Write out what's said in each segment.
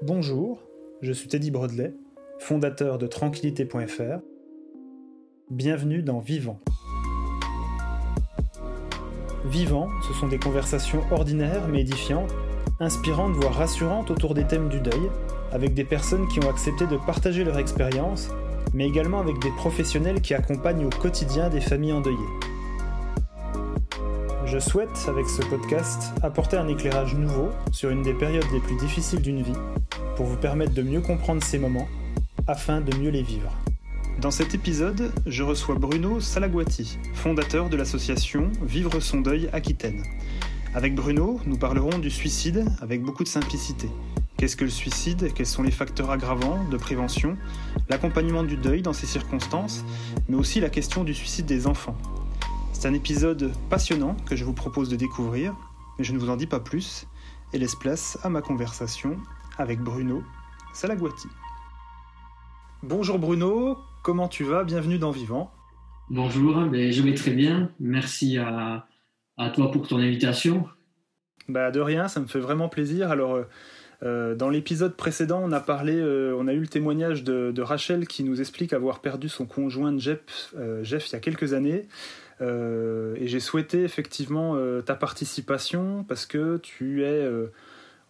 Bonjour, je suis Teddy Brodley, fondateur de tranquillité.fr. Bienvenue dans Vivant. Vivant, ce sont des conversations ordinaires mais édifiantes, inspirantes voire rassurantes autour des thèmes du deuil, avec des personnes qui ont accepté de partager leur expérience, mais également avec des professionnels qui accompagnent au quotidien des familles endeuillées. Je souhaite, avec ce podcast, apporter un éclairage nouveau sur une des périodes les plus difficiles d'une vie, pour vous permettre de mieux comprendre ces moments, afin de mieux les vivre. Dans cet épisode, je reçois Bruno Salaguati, fondateur de l'association Vivre son deuil Aquitaine. Avec Bruno, nous parlerons du suicide avec beaucoup de simplicité. Qu'est-ce que le suicide? Quels sont les facteurs aggravants de prévention? L'accompagnement du deuil dans ces circonstances, mais aussi la question du suicide des enfants. C'est un épisode passionnant que je vous propose de découvrir, mais je ne vous en dis pas plus et laisse place à ma conversation avec Bruno Salaguati. Bonjour Bruno, comment tu vas? Bienvenue dans Vivant. Bonjour, ben, je vais très bien. Merci à, à toi pour ton invitation. Bah de rien, ça me fait vraiment plaisir. Alors euh, dans l'épisode précédent, on a parlé, euh, on a eu le témoignage de, de, Rachel qui nous explique avoir perdu son conjoint Jeff, euh, Jeff il y a quelques années. Euh, et j'ai souhaité effectivement euh, ta participation parce que tu es euh,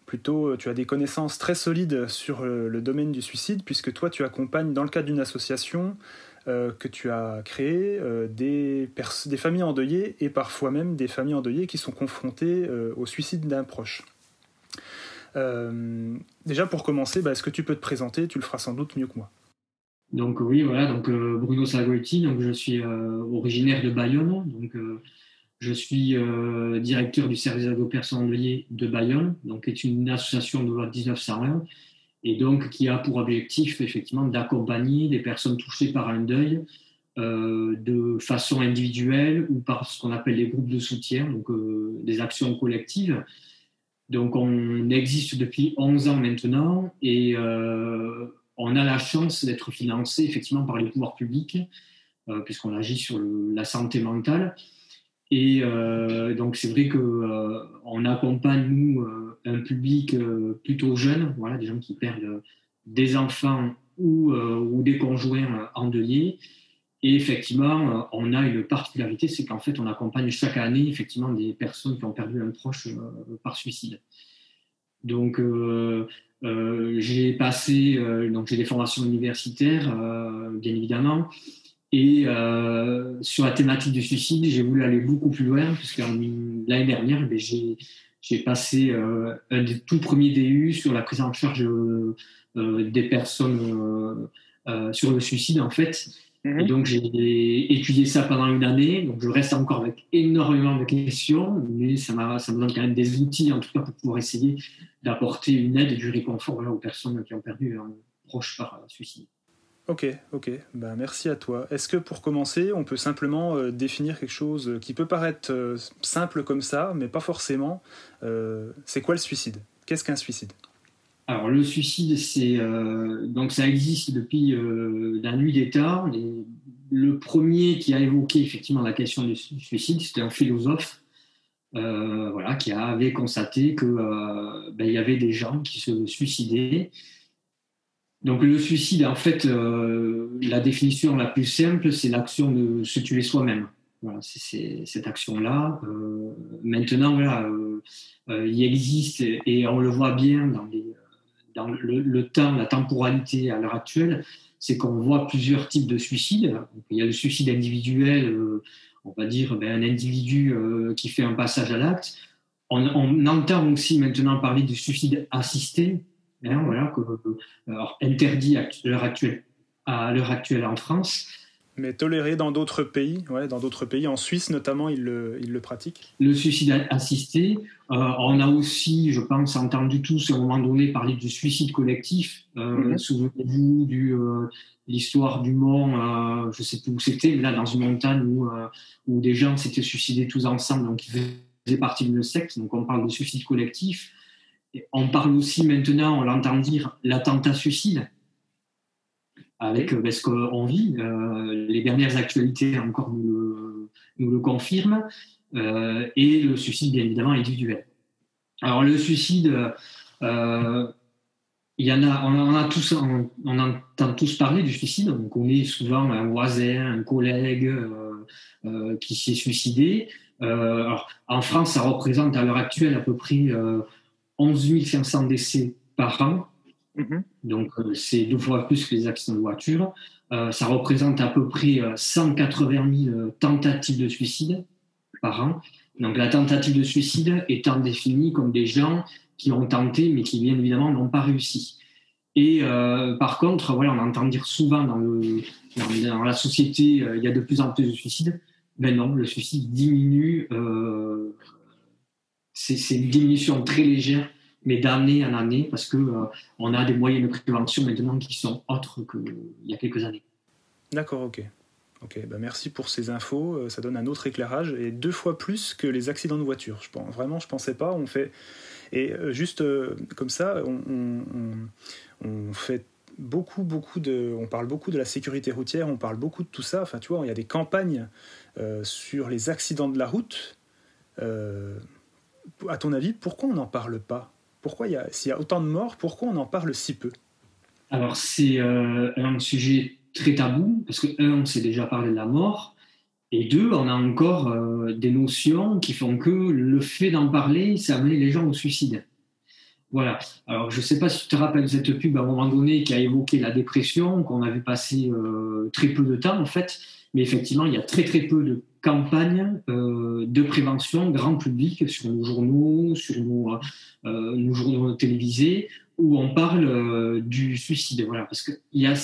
plutôt, tu as des connaissances très solides sur le domaine du suicide, puisque toi tu accompagnes dans le cadre d'une association que tu as créée des, familles endeuillées et parfois même des familles endeuillées qui sont confrontées au suicide d'un proche. déjà pour commencer, bah, est-ce que tu peux te présenter? Tu le feras sans doute mieux que moi. Donc oui, voilà, donc euh, Bruno Salgoiti, donc je suis euh, originaire de Bayonne, euh, je suis directeur du service d'aide endeuillées de Bayonne, donc qui est une association de loi 1901 et donc qui a pour objectif effectivement d'accompagner les personnes touchées par un deuil de façon individuelle ou par ce qu'on appelle les groupes de soutien, donc des actions collectives. Donc on existe depuis 11 ans maintenant et on a la chance d'être financé effectivement par les pouvoirs publics, euh, puisqu'on agit sur la santé mentale. Et euh, donc c'est vrai que euh, accompagne nous un public plutôt jeune, voilà, des gens qui perdent des enfants ou, des conjoints endeuillés. Et effectivement, on a une particularité, c'est qu'en fait, on accompagne chaque année effectivement des personnes qui ont perdu un proche par suicide. Donc, euh, j'ai passé, euh, donc j'ai des formations universitaires, euh, bien évidemment. Et sur la thématique du suicide, j'ai voulu aller beaucoup plus loin, puisque l'année dernière, eh j'ai passé un des tout premiers DU sur la prise en charge des personnes sur le suicide, en fait. Mhm. Et donc, j'ai étudié ça pendant une année. Donc, je reste encore avec énormément de questions, mais ça, ça me donne quand même des outils, en tout cas, pour pouvoir essayer d'apporter une aide et du réconfort aux personnes qui ont perdu un proche par suicide. Ok, ok. Ben, merci à toi. Est-ce que pour commencer, on peut simplement euh, définir quelque chose qui peut paraître euh, simple comme ça, mais pas forcément euh, C'est quoi le suicide? Qu'est-ce qu'un suicide? Alors le suicide, c'est donc ça existe depuis la nuit des le premier qui a évoqué effectivement la question du suicide, c'était un philosophe euh, voilà, qui avait constaté qu'il euh, ben, y avait des gens qui se suicidaient. Donc le suicide, en fait, euh, la définition la plus simple, c'est l'action de se tuer soi-même. Voilà, c'est cette action-là. maintenant, voilà, il existe, et on le voit bien dans, les, dans le, temps, la temporalité à l'heure actuelle, c'est qu'on voit plusieurs types de suicides. Il y a le suicide individuel on va dire, ben, un individu euh, qui fait un passage à l'acte. On, entend aussi maintenant parler de suicide assisté, hein, voilà, euh, interdit à l'heure actuelle, à l'heure actuelle en France. Mais toléré dans d'autres pays, ouais, dans d'autres pays, en Suisse notamment, ils le, ils le pratiquent. Le suicide assisté, euh, on a aussi, je pense, entendu tous à un moment donné parler du suicide collectif. Mhm. Souvenez-vous du, l'histoire du Mont, euh, je ne sais plus où c'était, là dans une montagne où, euh, où des gens s'étaient suicidés tous ensemble, donc ils faisaient partie d'une secte, donc on parle de suicide collectif. On parle aussi maintenant, on l'entend dire, l'attentat suicide, avec euh, ben, ce qu'on vit. les dernières actualités encore nous le, nous confirment, et le suicide bien évidemment individuel. Alors le suicide, il y en a, on, a tous, on, entend tous parler du suicide. On connaît souvent un voisin, un collègue qui s'est suicidé. En France, ça représente à l'heure actuelle à peu près 11 500 décès par an. Mhm. Donc, c'est deux fois plus que les accidents de voiture. ça représente à peu près 180 000 tentatives de suicide par an. Donc la tentative de suicide étant définie comme des gens qui ont tenté mais qui bien évidemment n'ont pas réussi. Et euh, par contre, voilà, on entend dire souvent dans, le, dans, la société, euh, il y a de plus en plus de suicides. Ben non, le suicide diminue. Euh, c'est une diminution très légère, mais d'année en année, parce que on a des moyens de prévention maintenant qui sont autres qu'il y a quelques années. D'accord, ok. Ok, bah merci pour ces infos. Euh, ça donne un autre éclairage et deux fois plus que les accidents de voiture. Je pense, vraiment, je pensais pas. On fait et euh, juste euh, comme ça, on, fait beaucoup, beaucoup de. On parle beaucoup de la sécurité routière. On parle beaucoup de tout ça. Enfin, tu vois, il y a des campagnes sur les accidents de la route. À ton avis, pourquoi on n'en parle pas? Pourquoi, s'il y a autant de morts, pourquoi on en parle si peu? Alors, c'est un sujet très tabou, parce que, un, on s'est déjà parlé de la mort, et deux, on a encore euh, des notions qui font que le fait d'en parler, ça amené les gens au suicide. Voilà. Alors, je ne sais pas si tu te rappelles cette pub à un moment donné qui a évoqué la dépression, qu'on avait passé euh, très peu de temps, en fait. Mais effectivement, il y a très, très peu de campagnes euh, de prévention grand public sur nos journaux, sur nos, nos journaux télévisés, où on parle euh, du suicide. Voilà, parce qu'il y, a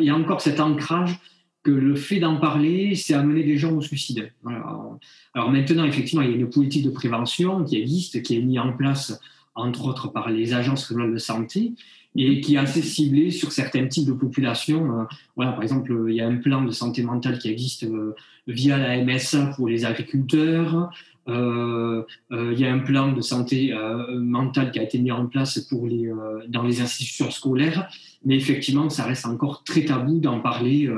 y a encore cet ancrage que le fait d'en parler, c'est amener les gens au suicide. Alors maintenant, effectivement, il y a une politique de prévention qui existe, qui est mise en place, entre autres, par les agences régionales de santé, et qui est assez ciblée sur certains types de populations. Euh, voilà, par exemple, il y a un plan de santé mentale qui existe euh, via la MSA pour les agriculteurs. Euh, euh, il y a un plan de santé euh, mentale qui a été mis en place pour les, dans les institutions scolaires, mais effectivement, ça reste encore très tabou d'en parler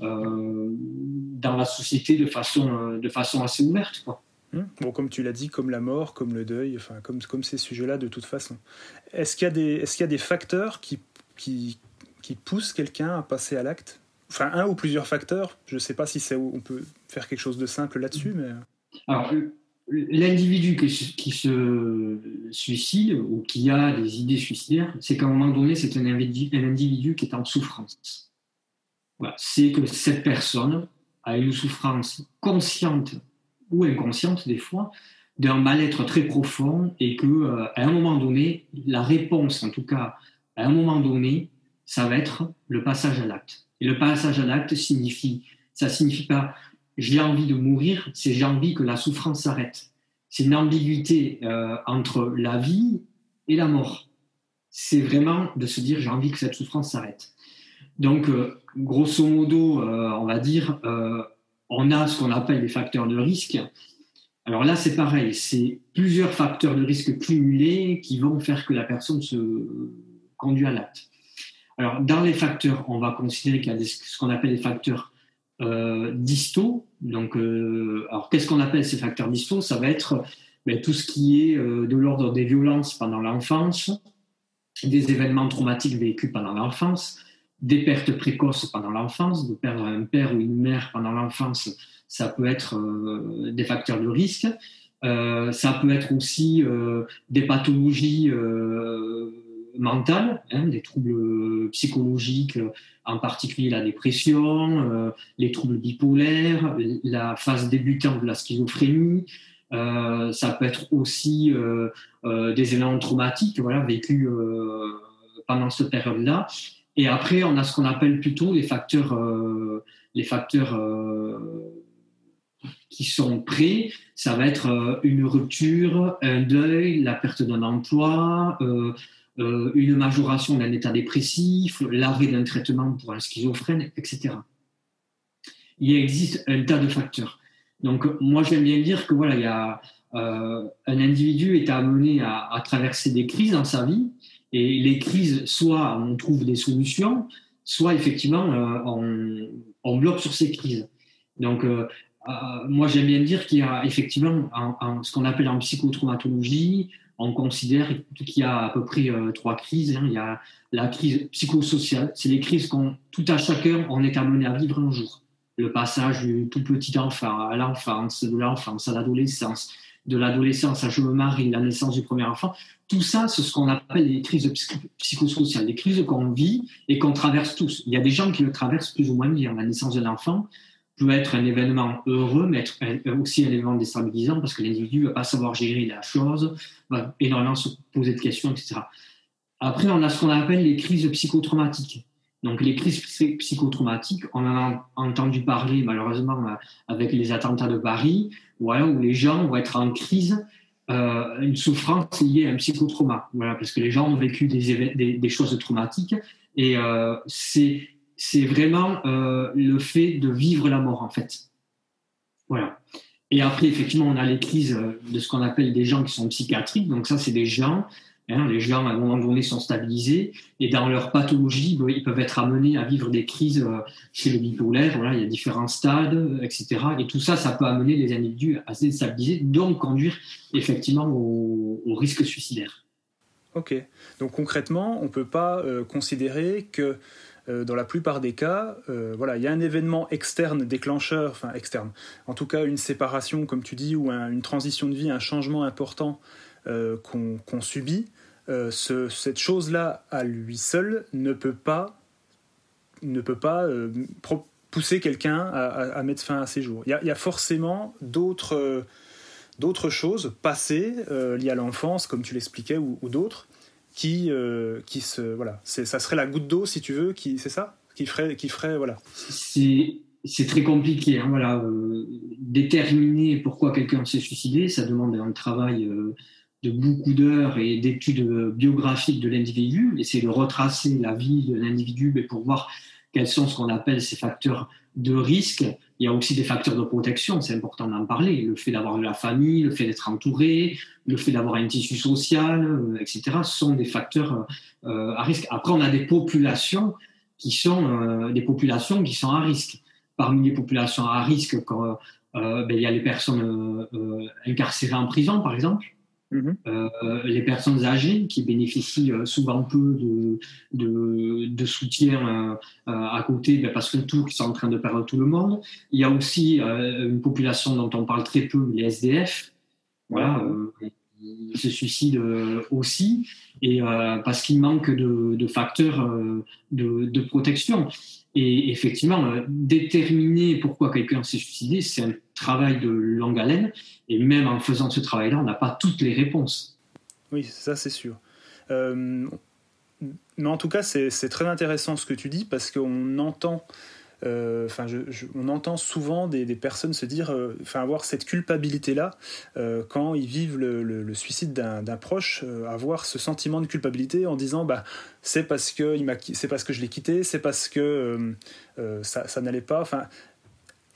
dans la société de façon, de façon assez ouverte. Quoi. Hum, bon, comme tu l'as dit, comme la mort, comme le deuil, enfin, comme, comme ces sujets-là de toute façon. Est-ce qu'il y, a des, est qu'il y a des facteurs qui, qui, qui poussent quelqu'un à passer à l'acte? Enfin, un ou plusieurs facteurs. Je ne sais pas si c'est, on peut faire quelque chose de simple là-dessus, mais... Alors, l'individu qui, se suicide ou qui a des idées suicidaires, c'est qu'à un moment donné, c'est un individu, qui est en souffrance. C'est que cette personne a une souffrance consciente ou inconsciente des fois d'un mal-être très profond et que euh, à un moment donné, la réponse, en tout cas à un moment donné, ça va être le passage à l'acte. Et le passage à l'acte signifie, ça signifie pas j'ai envie de mourir, c'est j'ai envie que la souffrance s'arrête. C'est une ambiguïté euh, entre la vie et la mort. C'est vraiment de se dire j'ai envie que cette souffrance s'arrête. Donc, euh, grosso modo, on va dire, on a ce qu'on appelle les facteurs de risque. Alors là, c'est pareil, c'est plusieurs facteurs de risque cumulés qui vont faire que la personne se conduit à l'acte. Alors, dans les facteurs, on va considérer qu'il y a ce qu'on appelle les facteurs euh, distaux. Donc, euh, alors qu'est-ce qu'on appelle ces facteurs distaux? Ça va être ben, tout ce qui est euh, de l'ordre des violences pendant l'enfance, des événements traumatiques vécus pendant l'enfance, des pertes précoces pendant l'enfance, de perdre un père ou une mère pendant l'enfance, ça peut être des facteurs de risque. ça peut être aussi des pathologies mentales, hein, des troubles psychologiques, en particulier la dépression, euh, les troubles bipolaires, la phase débutante de la schizophrénie. Euh, ça peut être aussi euh, des événements traumatiques voilà, vécus pendant cette période-là. Et après, on a ce qu'on appelle plutôt les facteurs, les facteurs qui sont prêts. Ça va être une rupture, un deuil, la perte d'un emploi, euh, une majoration d'un état dépressif, l'arrêt d'un traitement pour un schizophrène, etc. Il existe un tas de facteurs. Donc, moi, j'aime bien dire que voilà, il y a, euh, un individu est amené à, traverser des crises dans sa vie, et les crises, soit on trouve des solutions, soit effectivement euh, on, bloque sur ces crises. Donc, moi, j'aime bien dire qu'il y a effectivement ce qu'on appelle en psychotraumatologie on considère qu'il y a à peu près trois crises. Hein. Il y a la crise psychosociale, c'est les crises qu'on, tout à chacun, on est amené à vivre un jour. Le passage du tout petit enfant à l'enfance, de l'enfance à l'adolescence, de l'adolescence à je me marie, la naissance du premier enfant, tout ça, c'est ce qu'on appelle les crises psychosociales, des crises qu'on vit et qu'on traverse tous. Il y a des gens qui le traversent plus ou moins bien. La naissance d'un enfant peut être un événement heureux, mais être aussi un événement déstabilisant parce que l'individu ne va pas savoir gérer la chose, va énormément se poser de questions, etc. Après, on a ce qu'on appelle les crises psychotraumatiques. Donc les crises psychotraumatiques, on en a entendu parler malheureusement avec les attentats de Paris, voilà, où les gens vont être en crise, euh, une souffrance liée à un psychotrauma, voilà, parce que les gens ont vécu des, choses traumatiques et euh, c'est vraiment euh, le fait de vivre la mort en fait. Voilà. Et après, effectivement, on a les crises de ce qu'on appelle des gens qui sont psychiatriques. Donc ça, c'est des gens Hein, les gens, à un moment donné, sont stabilisés et dans leur pathologie, bah, ils peuvent être amenés à vivre des crises euh, chez le bipolaire. Voilà, il y a différents stades, etc. Et tout ça, ça peut amener les individus à se déstabiliser, donc conduire effectivement au, risque suicidaire. Ok. Donc concrètement, on ne peut pas euh, considérer que euh, dans la plupart des cas, voilà, il y a un événement externe déclencheur, enfin externe, en tout cas une séparation, comme tu dis, ou une transition de vie, un changement important qu'on subit, euh, cette chose-là à lui seul ne peut pas, ne peut pas euh, pousser quelqu'un à, mettre fin à ses jours. Il y a, forcément d'autres d'autres choses passées euh, liées à l'enfance, comme tu l'expliquais, ou, d'autres, qui, qui se voilà, ça serait la goutte d'eau si tu veux, c'est ça, qui ferait qui ferait voilà. C'est très compliqué, hein, voilà. déterminer pourquoi quelqu'un s'est suicidé, ça demande un travail de beaucoup d'heures et d'études biographiques de l'individu, essayer de retracer la vie de l'individu mais pour voir quels sont ce qu'on appelle ces facteurs de risque. Il y a aussi des facteurs de protection, c'est important d'en parler. Le fait d'avoir de la famille, le fait d'être entouré, le fait d'avoir un tissu social, euh, etc., sont des facteurs euh, à risque. Après, on a des populations qui sont euh, des populations qui sont à risque. Parmi les populations à risque, ben, il y a les personnes incarcérées en prison, par exemple. Mhm. Euh, les personnes âgées qui bénéficient euh, souvent peu de, de, soutien euh, à côté ben, parce que tout qui sont en train de perdre tout le monde. Il y a aussi une population dont on parle très peu, les SDF. Voilà, ils se suicident aussi et parce qu'il manque de, de facteurs de, protection. Et effectivement, déterminer pourquoi quelqu'un s'est suicidé, c'est un travail de longue haleine. Et même en faisant ce travail-là, on n'a pas toutes les réponses. Oui, ça c'est sûr. Euh, mais en tout cas, c'est très intéressant ce que tu dis parce qu'on entend, euh, enfin, on entend souvent des, personnes se dire, euh, enfin, avoir cette culpabilité-là quand ils vivent le, suicide d'un proche, avoir ce sentiment de culpabilité en disant, bah, c'est parce que c'est parce que je l'ai quitté, c'est parce que ça, n'allait pas. Enfin,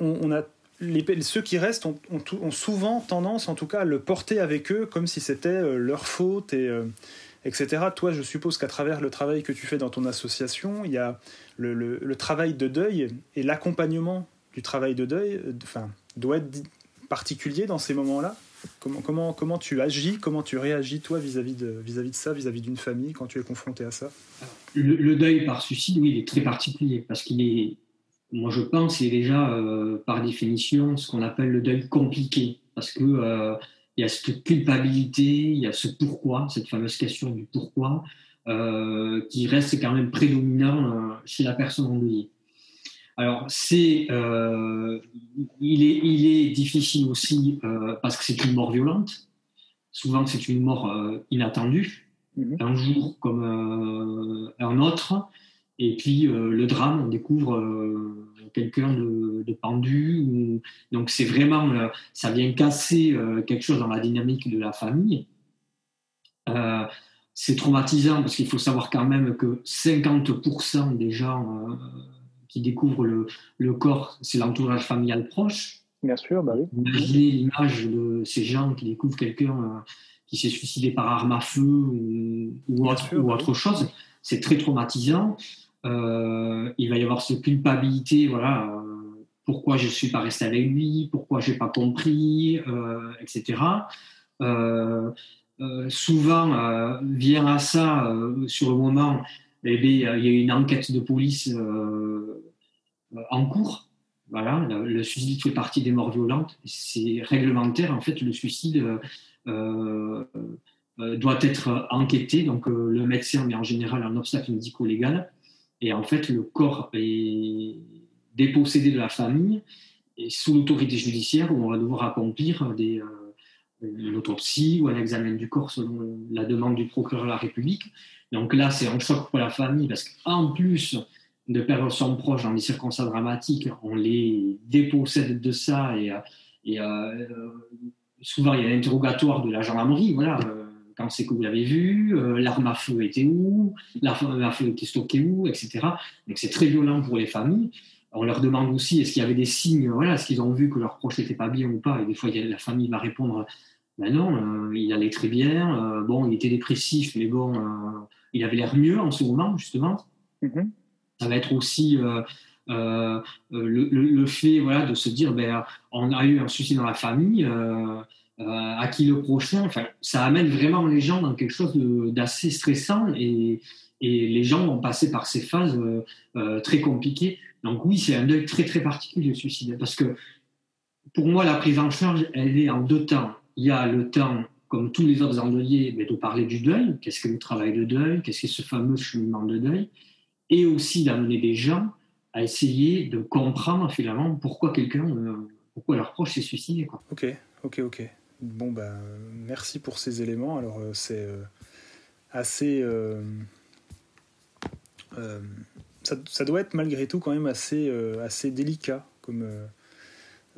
on, a ceux qui restent ont, souvent tendance, en tout cas, à le porter avec eux comme si c'était euh, leur faute, et, euh, etc. Toi, je suppose qu'à travers le travail que tu fais dans ton association, il y a le, travail de deuil et l'accompagnement du travail de deuil enfin, doit être particulier dans ces moments-là. Comment, comment, comment tu agis, comment tu réagis, toi, vis-à-vis de, vis -vis de ça, vis-à-vis d'une famille, quand tu es confronté à ça? Le, deuil par suicide, oui, il est très particulier parce qu'il est moi je pense, c'est déjà euh, par définition ce qu'on appelle le deuil compliqué, parce que euh, il y a cette culpabilité, il y a ce pourquoi, cette fameuse question du pourquoi, euh, qui reste quand même prédominant chez la personne endeuillée. Alors c'est, il est, il est difficile aussi parce que c'est une mort violente. Souvent c'est une mort inattendue, mm-hmm. un jour comme un autre. Et puis euh, le drame, on découvre euh, quelqu'un de, pendu. Donc c'est vraiment, euh, ça vient casser quelque chose dans la dynamique de la famille. c'est traumatisant parce qu'il faut savoir quand même que 50% des gens qui découvrent le, le corps, c'est l'entourage familial proche. Bien sûr, bah oui. Imaginez l'image de ces gens qui découvrent quelqu'un qui s'est suicidé par arme à feu ou, ou autre, ou bah autre chose. C'est très traumatisant. Euh, il va y avoir cette culpabilité, voilà, euh, pourquoi je ne suis pas resté avec lui, pourquoi je n'ai pas compris, euh, etc. souvent vient à ça sur le moment, eh bien, il y a une enquête de police en cours. Voilà, le suicide fait partie des morts violentes. C'est réglementaire. En fait, le suicide doit être enquêté. Donc, le médecin met en général un obstacle médico-légal. Et en fait, le corps est dépossédé de la famille et sous l'autorité judiciaire où on va devoir accomplir des, euh, une autopsie ou un examen du corps selon la demande du procureur de la République. Donc là, c'est un choc pour la famille parce qu'en plus de perdre son proche dans des circonstances dramatiques, on les dépossède de ça et, et euh, souvent il y a l'interrogatoire de la gendarmerie. Voilà, euh, quand c'est que vous l'avez vu, l'arme à feu était où, l'arme à feu était stockée où, etc. Donc c'est très violent pour les familles on leur demande aussi est-ce qu'il y avait des signes, voilà, est-ce qu'ils ont vu que leur proche n'était pas bien ou pas? Et des fois, la famille va répondre ben non, euh, il allait très bien, euh, bon, il était dépressif, mais bon, euh, il avait l'air mieux en ce moment, justement. Mm-hmm. Ça va être aussi le, fait voilà, de se dire ben, on a eu un souci dans la famille, à qui le prochain enfin, Ça amène vraiment les gens dans quelque chose d'assez stressant et, les gens vont passer par ces phases très compliquées. Donc oui, c'est un deuil très très particulier le suicide, parce que pour moi, la prise en charge, elle est en deux temps. Il y a le temps, comme tous les autres endeuillés, de parler du deuil, qu'est-ce que le travail de deuil, qu'est-ce que ce fameux cheminement de deuil, et aussi d'amener des gens à essayer de comprendre finalement pourquoi quelqu'un, euh, pourquoi leur proche s'est suicidé. Ok, ok, ok. Bon, ben, merci pour ces éléments. Alors, euh, c'est euh, assez ça, doit être malgré tout quand même assez, euh, assez délicat. Comme, euh,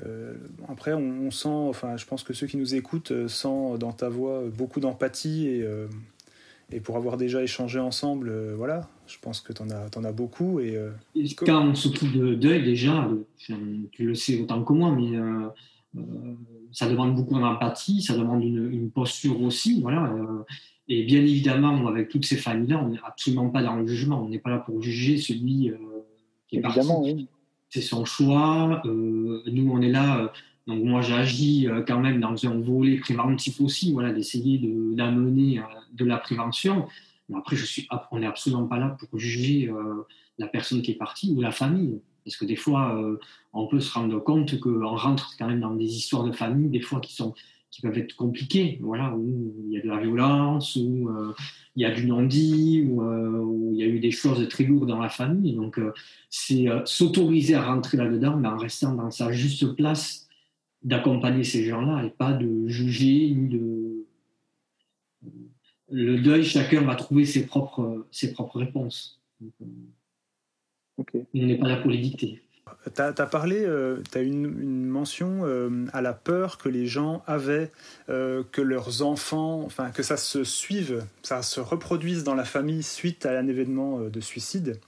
euh, après, on, sent, enfin, je pense que ceux qui nous écoutent sentent dans ta voix beaucoup d'empathie et, et pour avoir déjà échangé ensemble, voilà, je pense que tu en as, en as beaucoup. Et, Quand on s'occupe de deuil, déjà, tu le sais autant que moi, mais ça demande beaucoup d'empathie, ça demande une, une, posture aussi, voilà. Et bien évidemment, avec toutes ces familles-là, on n'est absolument pas dans le jugement. On n'est pas là pour juger celui euh, qui est évidemment, parti. C'est son choix. Euh, nous, on est là. Euh, donc moi, j'agis quand même dans un volet préventif aussi, voilà, d'essayer d'amener de, la prévention. Mais après, je suis, on n'est absolument pas là pour juger la personne qui est partie ou la famille. Parce que des fois, on peut se rendre compte qu'on rentre quand même dans des histoires de famille, des fois qui sont qui peuvent être compliquées, voilà, où il y a de la violence, où euh, il y a du non-dit, où, euh, où, il y a eu des choses très lourdes dans la famille. Donc, euh, c'est s'autoriser à rentrer là-dedans, mais en restant dans sa juste place d'accompagner ces gens-là et pas de juger ni de. Le deuil, chacun va trouver ses propres, ses propres réponses. On n'est pas là pour les dicter. Tu as, parlé, euh, tu as une, une mention euh, à la peur que les gens avaient euh, que leurs enfants, enfin que ça se suive, ça se reproduise dans la famille suite à un événement de suicide.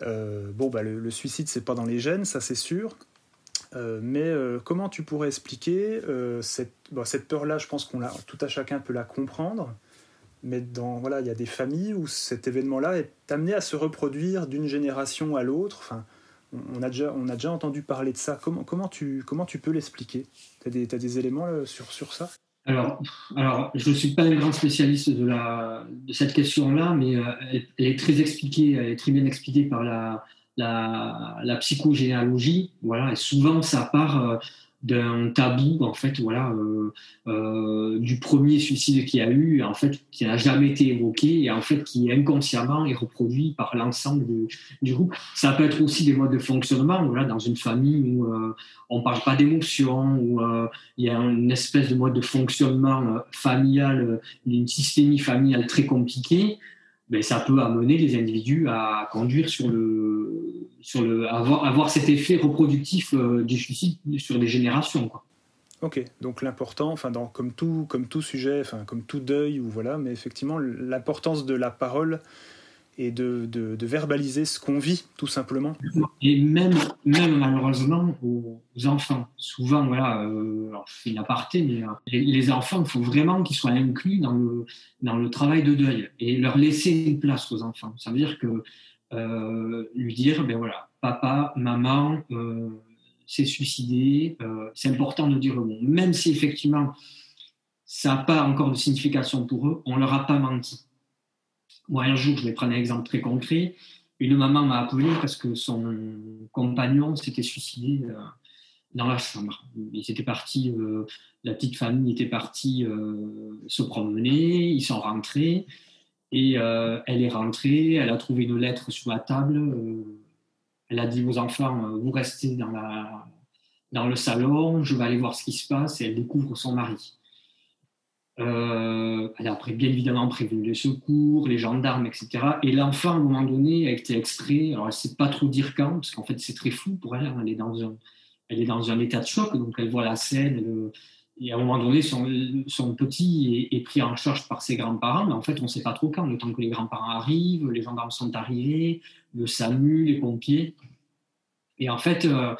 bon, bah, le, suicide, c'est pas dans les gènes, ça c'est sûr. mais comment tu pourrais expliquer cette, cette peur-là Je pense qu'on tout à chacun peut la comprendre. Mais dans voilà, il y a des familles où cet événement-là est amené à se reproduire d'une génération à l'autre. Enfin, on a, déjà, on a déjà entendu parler de ça. Comment, comment, tu, comment tu peux l'expliquer? Tu as, des éléments euh, sur, sur ça? Alors, alors, je ne suis pas un grand spécialiste de, la, de cette question-là, mais euh, elle, est très expliquée, elle est très bien expliquée par la, la, la psychogénéalogie. Voilà, et souvent, ça part euh, d'un tabou en fait voilà euh, euh, du premier suicide qu'il y a eu en fait qui n'a jamais été évoqué et en fait qui inconsciemment est reproduit par l'ensemble du, groupe. Ça peut être aussi des modes de fonctionnement voilà dans une famille où euh, on parle pas d'émotion où il y a une espèce de mode de fonctionnement familial une systémie familiale très compliquée ben, ça peut amener les individus à conduire sur le, sur le, avoir, avoir cet effet reproductif euh, du suicide sur des générations. Quoi. Ok, donc l'important, enfin, dans, comme, tout, comme tout sujet, enfin, comme tout deuil, ou voilà, mais effectivement, l'importance de la parole et de, verbaliser ce qu'on vit, tout simplement. Et même, même malheureusement aux enfants. Souvent, voilà, euh, une aparté, mais euh, les, enfants, il faut vraiment qu'ils soient inclus dans le, dans le travail de deuil et leur laisser une place aux enfants. Ça veut dire que euh, lui dire, ben voilà, papa, maman s'est suicidé, c'est important de dire le mot. Même si effectivement, ça n'a pas encore de signification pour eux, on leur a pas menti. Moi, un jour, je vais prendre un exemple très concret. Une maman m'a appelé parce que son compagnon s'était suicidé euh, dans la chambre. Ils étaient partis, euh, la petite famille était partie euh, se promener, ils sont rentrés et elle est rentrée, elle a trouvé une lettre sur la table. elle a dit aux enfants, vous restez dans, la, dans le salon, je vais aller voir ce qui se passe et elle découvre son mari. Euh, elle a après, bien évidemment prévenu les secours, les gendarmes, etc. Et l'enfant, à un moment donné, a été extrait. Alors, elle ne sait pas trop dire quand, parce qu'en fait, c'est très fou pour elle. Hein. Elle est, dans un, elle est dans un état de choc, donc elle voit la scène. et à un moment donné, son, son petit est, pris en charge par ses grands-parents, mais en fait, on ne sait pas trop quand. Le temps que les grands-parents arrivent, les gendarmes sont arrivés, le SAMU, les pompiers. Et en fait, euh,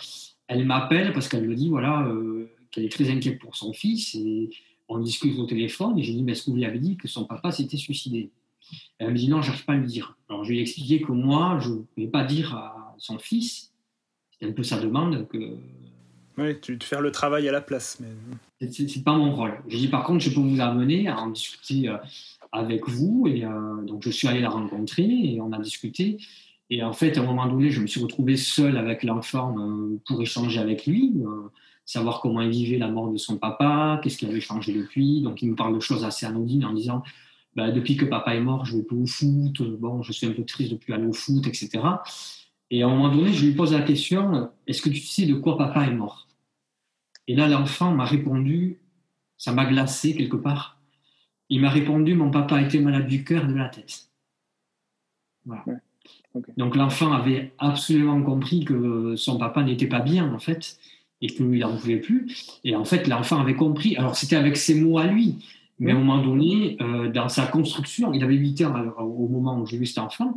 elle m'appelle parce qu'elle me dit voilà, euh, qu'elle est très inquiète pour son fils. Et on discute au téléphone et j'ai dit, mais est-ce que vous lui avez dit que son papa s'était suicidé? Elle me dit, non, je n'arrive pas à lui dire. Alors je lui ai expliqué que moi, je ne vais pas dire à son fils, c'est un peu sa demande que... Oui, tu faire le travail à la place. Mais... C'est pas mon rôle. J'ai dit, par contre, je peux vous amener à en discuter euh, avec vous. Et euh, donc, je suis allé la rencontrer et on a discuté. Et en fait, à un moment donné, je me suis retrouvé seul avec l'enfant euh, pour échanger avec lui savoir comment il vivait la mort de son papa, qu'est-ce qui avait changé depuis. Donc, il me parle de choses assez anodines en disant bah, Depuis que papa est mort, je ne vais plus au foot, bon, je suis un peu triste de ne plus aller au foot, etc. Et à un moment donné, je lui pose la question Est-ce que tu sais de quoi papa est mort? Et là, l'enfant m'a répondu Ça m'a glacé quelque part. Il m'a répondu Mon papa était malade du cœur et de la tête. Voilà. Donc l'enfant avait absolument compris que son papa n'était pas bien, en fait, et qu'il n'en pouvait plus. Et en fait, l'enfant avait compris. Alors, c'était avec ses mots à lui. Mais à un moment donné, euh, dans sa construction, il avait 8 ans au moment où j'ai vu cet enfant.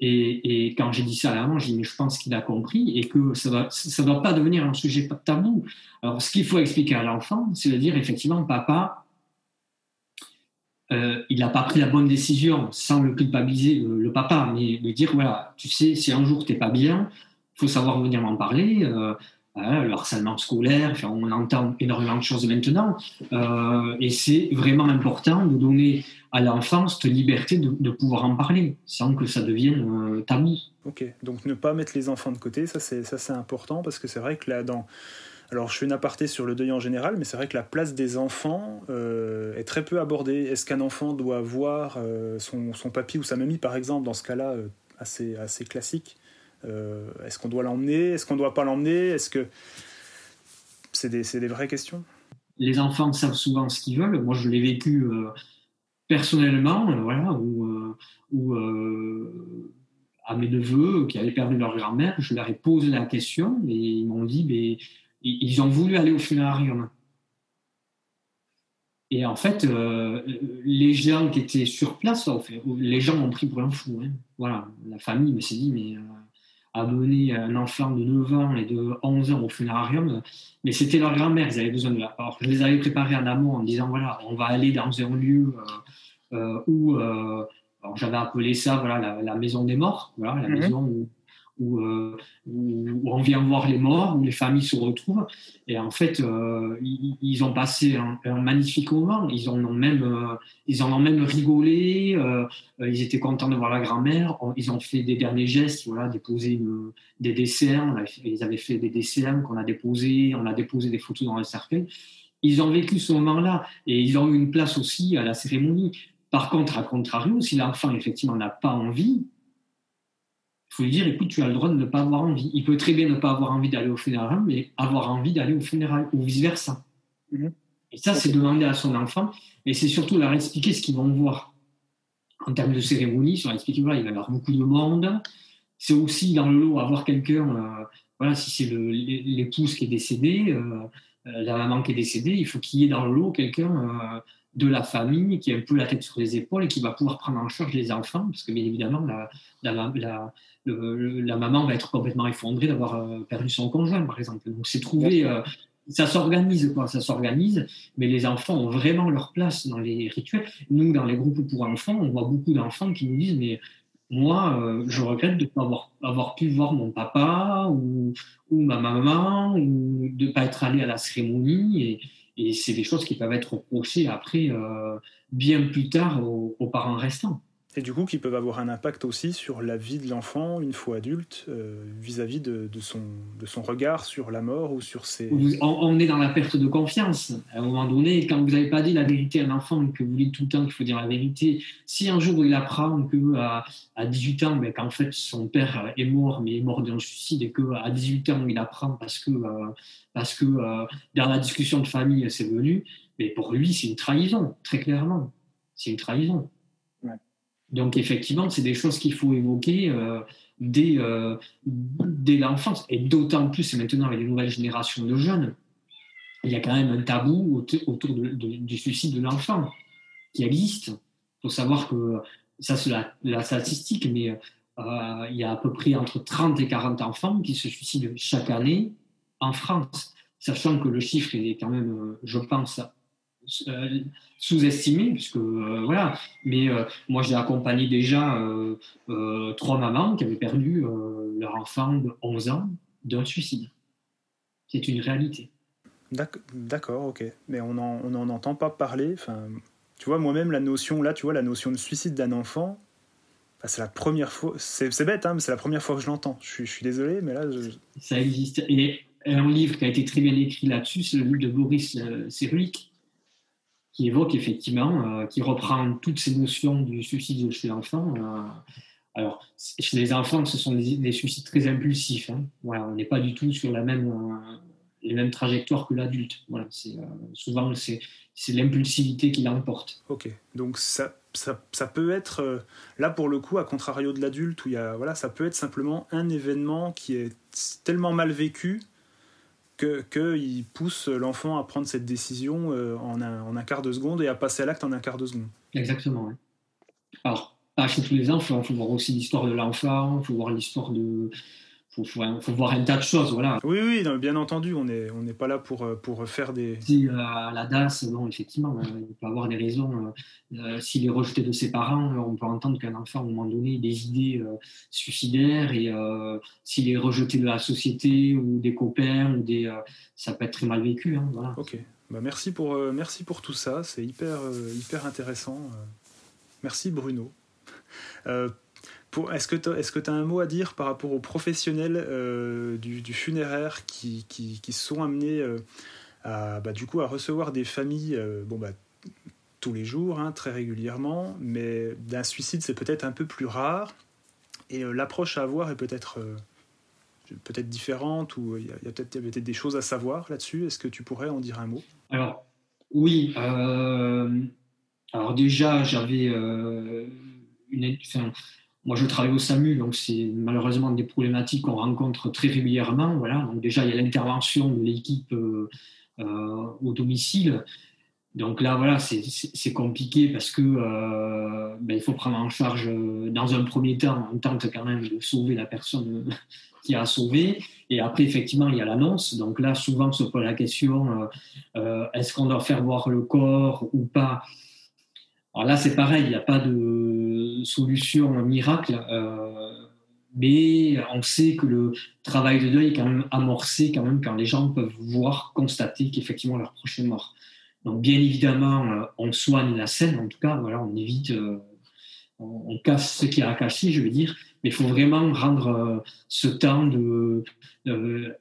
Et, quand j'ai dit ça à la maman, j'ai dit, mais je pense qu'il a compris et que ça ne doit pas devenir un sujet tabou. Alors, ce qu'il faut expliquer à l'enfant, c'est de dire, effectivement, papa, euh, il n'a pas pris la bonne décision sans le culpabiliser, le, papa, mais lui dire, voilà, tu sais, si un jour tu n'es pas bien, il faut savoir venir m'en parler. Euh, le harcèlement scolaire, on entend énormément de choses maintenant, euh, et c'est vraiment important de donner à l'enfant cette liberté de, pouvoir en parler, sans que ça devienne euh, tabou. Ok, donc ne pas mettre les enfants de côté, ça c'est, important, parce que c'est vrai que là, dans... Alors je fais une aparté sur le deuil en général, mais c'est vrai que la place des enfants euh, est très peu abordée. Est-ce qu'un enfant doit voir son, son papy ou sa mamie, par exemple, dans ce cas-là, assez classique euh, est-ce qu'on doit l'emmener? Est-ce qu'on ne doit pas l'emmener? Est-ce que c'est des, vraies questions? Les enfants savent souvent ce qu'ils veulent. Moi, je l'ai vécu euh, personnellement, euh, voilà, où, à mes neveux qui avaient perdu leur grand-mère, je leur ai posé la question et ils m'ont dit, mais, ils ont voulu aller au funérarium. Et en fait, les gens qui étaient sur place, les gens ont pris pour un fou. Hein. Voilà, la famille me s'est dit, mais amener un enfant de 9 ans et de 11 ans au funérarium, mais c'était leur grand-mère, ils avaient besoin de la Alors, je les avais préparés en amont en disant voilà, on va aller dans un lieu euh, euh, où, euh, j'avais appelé ça voilà, la, maison des morts, voilà, la mhm. maison où euh, où, on vient voir les morts, où les familles se retrouvent. Et en fait, euh, ils, ont passé un, magnifique moment. Ils en ont même, euh, ils en ont même rigolé. ils étaient contents de voir la grand-mère. Ils ont fait des derniers gestes, voilà, déposer des desserts. ils avaient fait des desserts qu'on a déposés. On a déposé des photos dans le cercueil. Ils ont vécu ce moment-là et ils ont eu une place aussi à la cérémonie. Par contre, à contrario, si l'enfant effectivement n'a pas envie, il faut lui dire, écoute, tu as le droit de ne pas avoir envie. Il peut très bien ne pas avoir envie d'aller au funérail, mais avoir envie d'aller au funérail, ou vice-versa. Mhm. Et ça, c'est demander à son enfant, mais c'est surtout leur expliquer ce qu'ils vont voir. En termes de cérémonie, sur expliquer, voilà, il va y avoir beaucoup de monde. C'est aussi dans le lot avoir quelqu'un, euh, voilà, si c'est l'épouse qui est décédée, euh, euh, la maman qui est décédée, il faut qu'il y ait dans le lot quelqu'un de la famille qui a un peu la tête sur les épaules et qui va pouvoir prendre en charge les enfants, parce que bien évidemment, la, la, la maman va être complètement effondrée d'avoir euh, perdu son conjoint, par exemple. Donc c'est trouver, euh, ça s'organise quoi, ça s'organise, mais les enfants ont vraiment leur place dans les rituels. Nous, dans les groupes pour enfants, on voit beaucoup d'enfants qui nous disent mais moi, euh, je regrette de ne pas avoir, avoir, pu voir mon papa ou, ou ma maman ou de ne pas être allé à la cérémonie. Et, Et c'est des choses qui peuvent être reprochées après, bien plus tard, aux parents restants. Et du coup, qui peuvent avoir un impact aussi sur la vie de l'enfant une fois adulte, euh, vis-à-vis de, son, de son regard sur la mort ou sur ses... On, est dans la perte de confiance. À un moment donné, quand vous n'avez pas dit la vérité à un enfant, que vous dites tout le temps qu'il faut dire la vérité, si un jour il apprend qu'à à 18 ans, ben, qu'en fait son père est mort, mais est mort d'un suicide, et qu'à 18 ans il apprend parce que, euh, parce que euh, dans la discussion de famille c'est venu, mais pour lui c'est une trahison, très clairement. C'est une trahison. Donc effectivement, c'est des choses qu'il faut évoquer euh, dès, euh, dès l'enfance. Et d'autant plus maintenant avec les nouvelles générations de jeunes, il y a quand même un tabou autour du suicide de l'enfant qui existe. Il faut savoir que, ça c'est la, statistique, mais euh, il y a à peu près entre 30 et 40 enfants qui se suicident chaque année en France, sachant que le chiffre est quand même, je pense, sous-estimé, puisque euh, voilà. Mais euh, moi, j'ai accompagné déjà trois mamans qui avaient perdu leur enfant de 11 ans d'un suicide. C'est une réalité. D'accord, ok. Mais on n'en on entend pas parler. Enfin, tu vois, moi-même, la notion, là, tu vois, la notion de suicide d'un enfant, bah, c'est la première fois. C'est bête, hein, mais c'est la première fois que je l'entends. Je, suis désolé, mais là. Ça existe. Et un livre qui a été très bien écrit là-dessus, c'est le livre de Boris Cyrulnik, qui évoque effectivement, euh, qui reprend toutes ces notions du suicide chez l'enfant. Euh, alors, chez les enfants, ce sont des, suicides très impulsifs. Hein. Voilà, on n'est pas du tout sur la même, euh, les mêmes trajectoires que l'adulte. Voilà, c'est, souvent, c'est, l'impulsivité qui l'emporte. Ok, donc ça, ça, ça, peut être, là pour le coup, à contrario de l'adulte, où y a, voilà, ça peut être simplement un événement qui est tellement mal vécu qu'il que pousse l'enfant à prendre cette décision euh, en, un, en, un, quart de seconde et à passer à l'acte en un quart de seconde. Exactement. Alors, pas chez tous les enfants, il faut voir aussi l'histoire de l'enfant, il faut voir l'histoire de, faut, faut, voir un tas de choses, voilà. Oui, oui, bien entendu, on n'est on pas là pour, euh, pour faire des... Si, euh, la DAS, non, effectivement, euh, il peut avoir des raisons. S'il est rejeté de ses parents, on peut entendre qu'un enfant, à un moment donné, des idées suicidaires, et s'il est rejeté de la société, ou des copains, ou des, ça peut être très mal vécu. Hein, voilà. Ok, bah, merci, pour, merci pour tout ça, c'est hyper, hyper intéressant. Merci Bruno. Est-ce que tu as un mot à dire par rapport aux professionnels euh, du, funéraire qui, qui, sont amenés euh, à, bah, du coup, à recevoir des familles euh, bon, bah, tous les jours, hein, très régulièrement, mais d'un suicide c'est peut-être un peu plus rare et l'approche à avoir est peut-être peut-être différente ou il y a, peut-être peut des choses à savoir là-dessus. Est-ce que tu pourrais en dire un mot? Alors oui. alors déjà j'avais une, moi, je travaille au SAMU, donc c'est malheureusement des problématiques qu'on rencontre très régulièrement. Voilà. Donc déjà, il y a l'intervention de l'équipe euh, euh, au domicile. Donc là, voilà, c'est compliqué parce que euh, ben, il faut prendre en charge, dans un premier temps, on tente quand même de sauver la personne qui a sauvé. Et après, effectivement, il y a l'annonce. Donc là, souvent, se pose la question est-ce qu'on doit faire voir le corps ou pas? Alors là, c'est pareil, il n'y a pas de solution miracle, euh, mais on sait que le travail de deuil est quand même amorcé quand même quand les gens peuvent voir, constater qu'effectivement leur prochain est mort. Donc bien évidemment, euh, on soigne la scène, en tout cas, voilà, on évite, euh, on, casse ce qui a à je veux dire, mais il faut vraiment rendre ce temps de,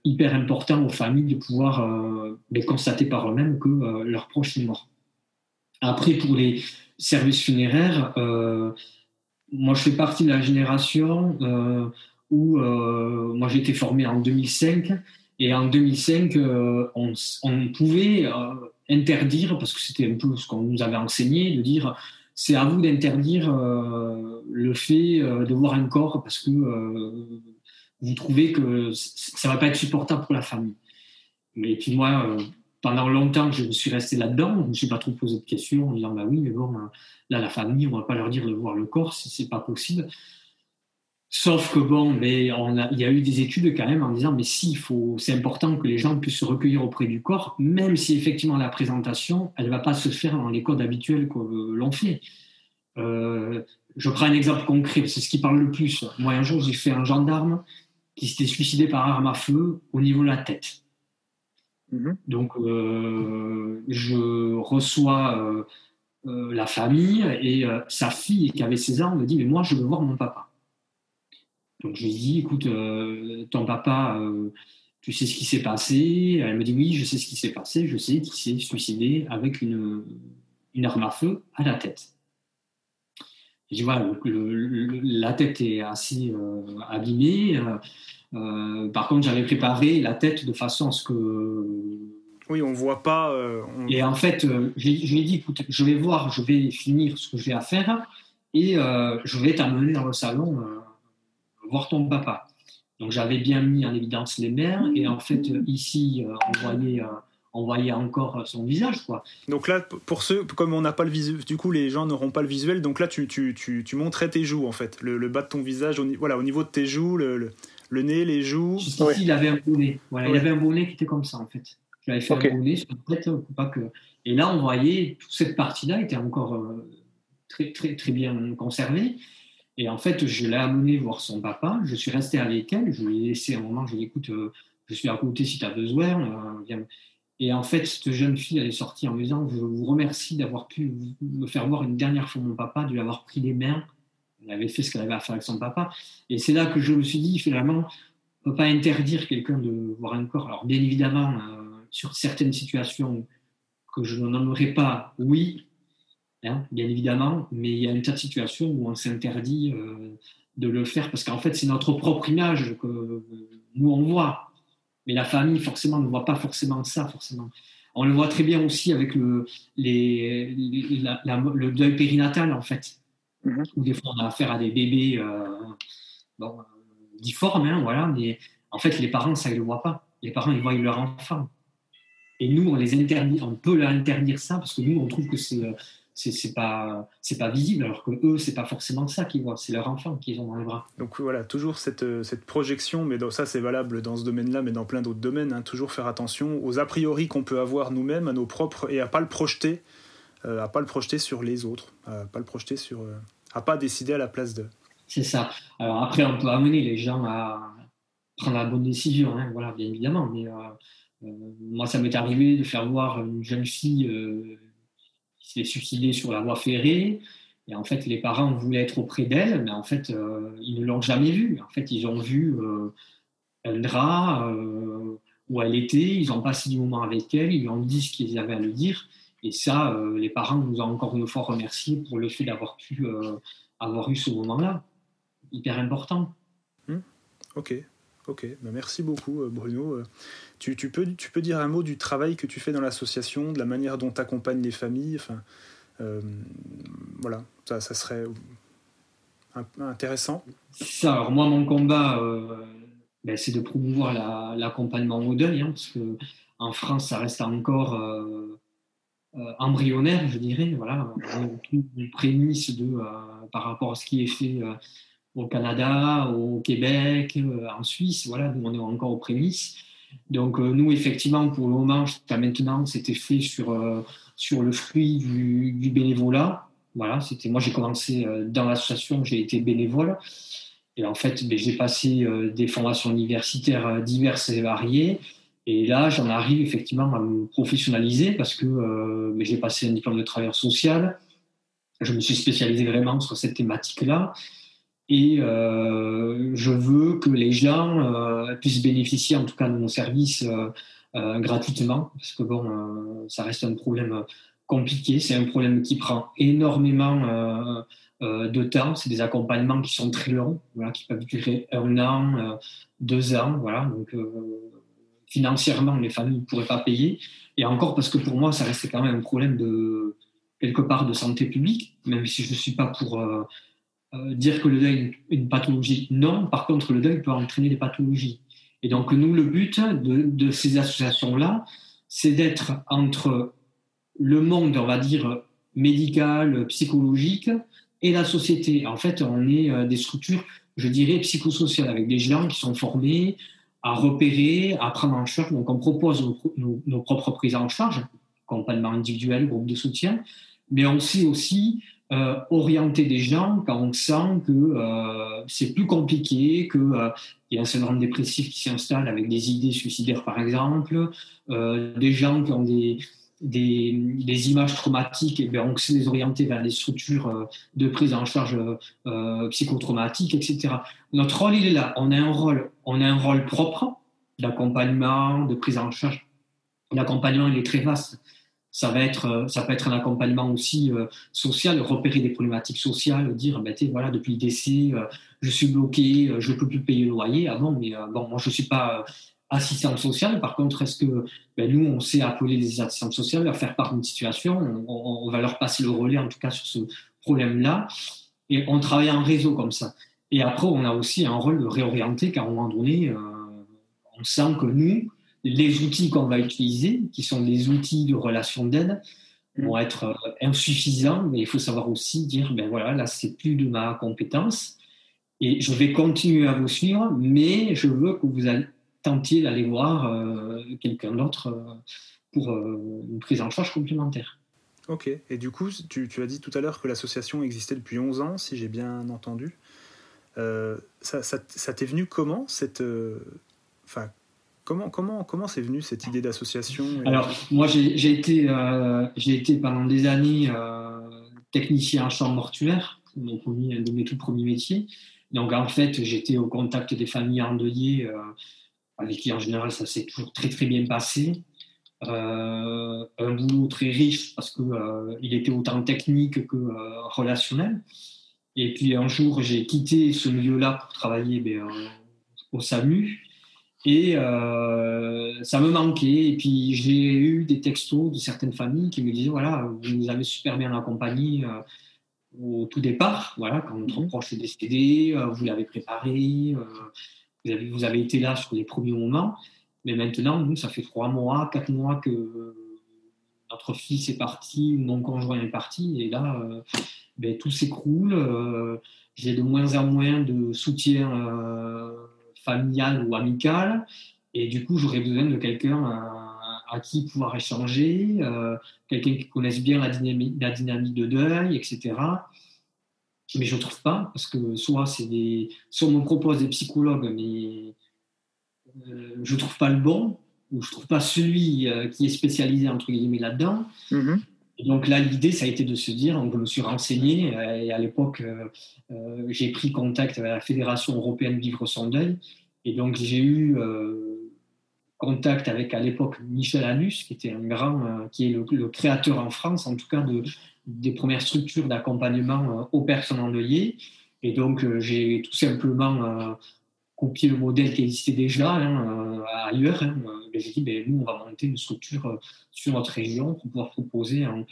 hyper important aux familles de pouvoir ben, constater par eux-mêmes que leur proche est mort. Après, pour les services funéraires, moi, je fais partie de la génération euh, où euh, moi j'ai été formé en 2005 et en 2005 euh, on, pouvait interdire parce que c'était un peu ce qu'on nous avait enseigné de dire c'est à vous d'interdire le fait de voir un corps parce que vous trouvez que ça va pas être supportable pour la famille. Mais puis moi, pendant longtemps, je suis resté là-dedans. Je ne me suis pas trop posé de questions en disant bah oui, mais bon, euh, là, la famille, on ne va pas leur dire de voir le corps si c'est pas possible. Sauf que bon, mais on a, il y a eu des études quand même en disant mais si, faut, c'est important que les gens puissent se recueillir auprès du corps, même si effectivement la présentation, elle ne va pas se faire dans les codes habituels que l'on fait. Euh, je prends un exemple concret, c'est ce qui parle le plus. Moi, un jour, j'ai fait un gendarme qui s'était suicidé par arme à feu au niveau de la tête. Mhm. Donc, je reçois la famille et sa fille qui avait 16 ans me dit, mais moi, je veux voir mon papa. Donc, je lui dis, écoute, ton papa tu sais ce qui s'est passé? Elle me dit oui, je sais ce qui s'est passé, je sais qu'il s'est suicidé avec une, arme à feu à la tête. Je dis voilà, la tête est assez euh, abîmée. Euh, euh, par contre, j'avais préparé la tête de façon à ce que. Oui, on voit pas. Et en fait, je lui ai dit écoute, je vais voir, je vais finir ce que j'ai à faire et je vais t'amener dans le salon voir ton papa. Donc j'avais bien mis en évidence les mères et en fait ici on voyait, on voyait encore son visage quoi. Donc là pour ceux comme on n'a pas le visuel, du coup les gens n'auront pas le visuel donc là tu, tu, tu, tu, montrais tes joues en fait, le, bas de ton visage, au, voilà au niveau de tes joues, le, le, nez, les joues. Il avait un bonnet, voilà, il avait un bonnet qui était comme ça en fait. J'avais fait un bonnet sur la tête pas que. Et là on voyait toute cette partie là était encore euh, très très très bien conservée. Et en fait, je l'ai amené voir son papa. Je suis resté avec elle. Je lui ai laissé un moment. Je lui ai dit, écoute, euh, je suis à côté si tu as besoin. Euh, et en fait, cette jeune fille, elle est sortie en me disant, je vous remercie d'avoir pu me faire voir une dernière fois mon papa, de lui avoir pris les mains. Elle avait fait ce qu'elle avait à faire avec son papa. Et c'est là que je me suis dit, finalement, on ne peut pas interdire quelqu'un de voir un corps. Alors, bien évidemment, euh, sur certaines situations que je nommerai pas, oui, Hein, bien évidemment, mais il y a une tas de situations où on s'interdit euh, de le faire parce qu'en fait, c'est notre propre image que nous on voit. Mais la famille, forcément, ne voit pas forcément ça, forcément. On le voit très bien aussi avec le, deuil périnatal, en fait. Mm-hmm. Où des fois, on a affaire à des bébés euh, bon, difformes, hein, voilà, mais en fait, les parents, ça, ils ne le voient pas. Les parents, ils voient leur enfant. Et nous, on les interdit, on peut leur interdire ça parce que nous, on trouve que c'est euh, c'est pas c'est pas visible alors que eux c'est pas forcément ça qu'ils voient c'est leur enfant qu'ils ont dans les bras donc voilà toujours cette, cette projection mais ça c'est valable dans ce domaine-là mais dans plein d'autres domaines hein. toujours faire attention aux a priori qu'on peut avoir nous-mêmes à nos propres et à pas le projeter euh, à pas le projeter sur les autres à pas le projeter sur euh, pas décider à la place d'eux c'est ça alors après on peut amener les gens à prendre la bonne décision hein, voilà bien évidemment mais euh, moi ça m'est arrivé de faire voir une jeune fille s'est suicidé sur la voie ferrée. Et en fait, les parents voulaient être auprès d'elle, mais en fait, euh, ils ne l'ont jamais vue. En fait, ils ont vu euh, Eldra, euh, où elle était, ils ont passé du moment avec elle, ils lui ont dit ce qu'ils avaient à lui dire. Et ça, euh, les parents nous ont encore une fois remercié pour le fait d'avoir pu avoir eu ce moment-là. Hyper important. Hmm. Ok, Ok, ben, merci beaucoup euh, Bruno. Euh, tu, peux, tu peux dire un mot du travail que tu fais dans l'association, de la manière dont tu accompagnes les familles enfin, euh, Voilà, ça, ça serait intéressant. Ça, alors moi, mon combat, ben, c'est de promouvoir l'accompagnement au deuil, hein, parce que en France, ça reste encore embryonnaire, je dirais. Voilà, une prémisse de, par rapport à ce qui est fait au Canada, au Québec, euh, en Suisse. Voilà, nous, on est encore aux prémices. Donc, euh, nous, effectivement, pour le moment, jusqu'à maintenant, c'était fait sur, euh, sur le fruit du, bénévolat. Voilà, c'était moi, j'ai commencé dans l'association, j'ai été bénévole. Et en fait, ben, j'ai passé des formations universitaires diverses et variées. Et là, j'en arrive effectivement à me professionnaliser parce que ben, j'ai passé un diplôme de travailleur social. Je me suis spécialisé vraiment sur cette thématique-là. Et euh, je veux que les gens euh, puissent bénéficier, en tout cas, de mon service euh, gratuitement, parce que bon, ça reste un problème compliqué. C'est un problème qui prend énormément de temps. C'est des accompagnements qui sont très longs, voilà, qui peuvent durer un an, deux ans. Voilà, donc financièrement, les familles ne pourraient pas payer. Et encore parce que pour moi, ça reste quand même un problème de quelque part de santé publique, même si je ne suis pas pour euh, dire que le deuil est une pathologie, non. Par contre, le deuil peut entraîner des pathologies. Et donc, nous, le but de, ces associations-là, c'est d'être entre le monde, on va dire, médical, psychologique, et la société. En fait, on est euh, des structures, je dirais, psychosociales, avec des gens qui sont formés à repérer, à prendre en charge. Donc, on propose nos, propres prises en charge, accompagnement individuel, groupe de soutien, mais on sait aussi orienter des gens quand on sent que c'est plus compliqué, qu'il y a un syndrome dépressif qui s'installe avec des idées suicidaires par exemple, des gens qui ont des, des, images traumatiques, et eh bien on sait les orienter vers des structures euh, de prise en charge euh, psychotraumatique, etc. Notre rôle, il est là. On a un rôle, on a un rôle propre d'accompagnement, de prise en charge. L'accompagnement, il est très vaste. Ça, va être, euh, ça peut être un accompagnement aussi social, repérer des problématiques sociales, dire, ben, voilà, depuis le décès, je suis bloqué, je ne peux plus payer le loyer. Avant, mais bon, moi, je ne suis pas assistante sociale. Par contre, est-ce que ben, nous, on sait appeler les assistantes sociales, leur faire part d'une situation, on, va leur passer le relais, en tout cas, sur ce problème-là. Et on travaille en réseau comme ça. Et après, on a aussi un rôle de réorienter, car à un moment donné, euh, on sent que nous, les outils qu'on va utiliser, qui sont les outils de relation d'aide, mmh. vont être euh, insuffisants, mais il faut savoir aussi dire, ben voilà, là, c'est plus de ma compétence, et je vais continuer à vous suivre, mais je veux que vous tentiez d'aller voir euh, quelqu'un d'autre euh, pour euh, une prise en charge complémentaire. Ok, et du coup, tu, tu as dit tout à l'heure que l'association existait depuis 11 ans, si j'ai bien entendu. ça, ça, t'est venu comment cette, enfin, comment comment comment c'est venu cette idée d'association Alors moi j'ai été j'ai été pendant des années technicien en chambre mortuaire, mon premier, un de mes tout premiers métiers. Donc en fait j'étais au contact des familles endeuillées avec qui en général ça s'est toujours très très bien passé. Euh, un boulot très riche parce qu'il euh, il était autant technique que euh, relationnel. Et puis un jour, j'ai quitté ce milieu-là pour travailler ben, au SAMU. Et ça me manquait. Et puis j'ai eu des textos de certaines familles qui me disaient voilà, vous nous avez super bien accompagnés au tout départ, voilà, quand notre mmh. proche est décédé, vous l'avez préparé, vous avez, été là sur les premiers moments, mais maintenant, nous, ça fait trois mois, quatre mois que notre fils est parti, mon conjoint est parti, et là, euh, ben, tout s'écroule. Euh, j'ai de moins en moins de soutien euh, familial ou amical, et du coup, j'aurais besoin de quelqu'un à, qui pouvoir échanger, quelqu'un qui connaisse bien la dynamique, la dynamique de deuil, etc mais je ne trouve pas, parce que soit, c'est des, soit on me propose des psychologues, mais euh, je ne trouve pas le bon, ou je ne trouve pas celui euh, qui est spécialisé entre guillemets là-dedans. Mm-hmm. donc là, l'idée, ça a été de se dire, donc je me suis renseigné, euh, et à l'époque, j'ai pris contact avec la Fédération européenne Vivre son deuil, et donc j'ai eu contact avec à l'époque Michel Anus, qui était un grand, qui est le, le, créateur en France, en tout cas, de, des premières structures d'accompagnement euh, aux personnes endeuillées. Et donc, euh, j'ai tout simplement euh, copié le modèle qui existait déjà hein, ailleurs. Hein. J'ai dit, ben, nous, on va monter une structure sur notre région pour pouvoir proposer un,